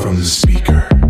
from the speaker.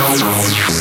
Thank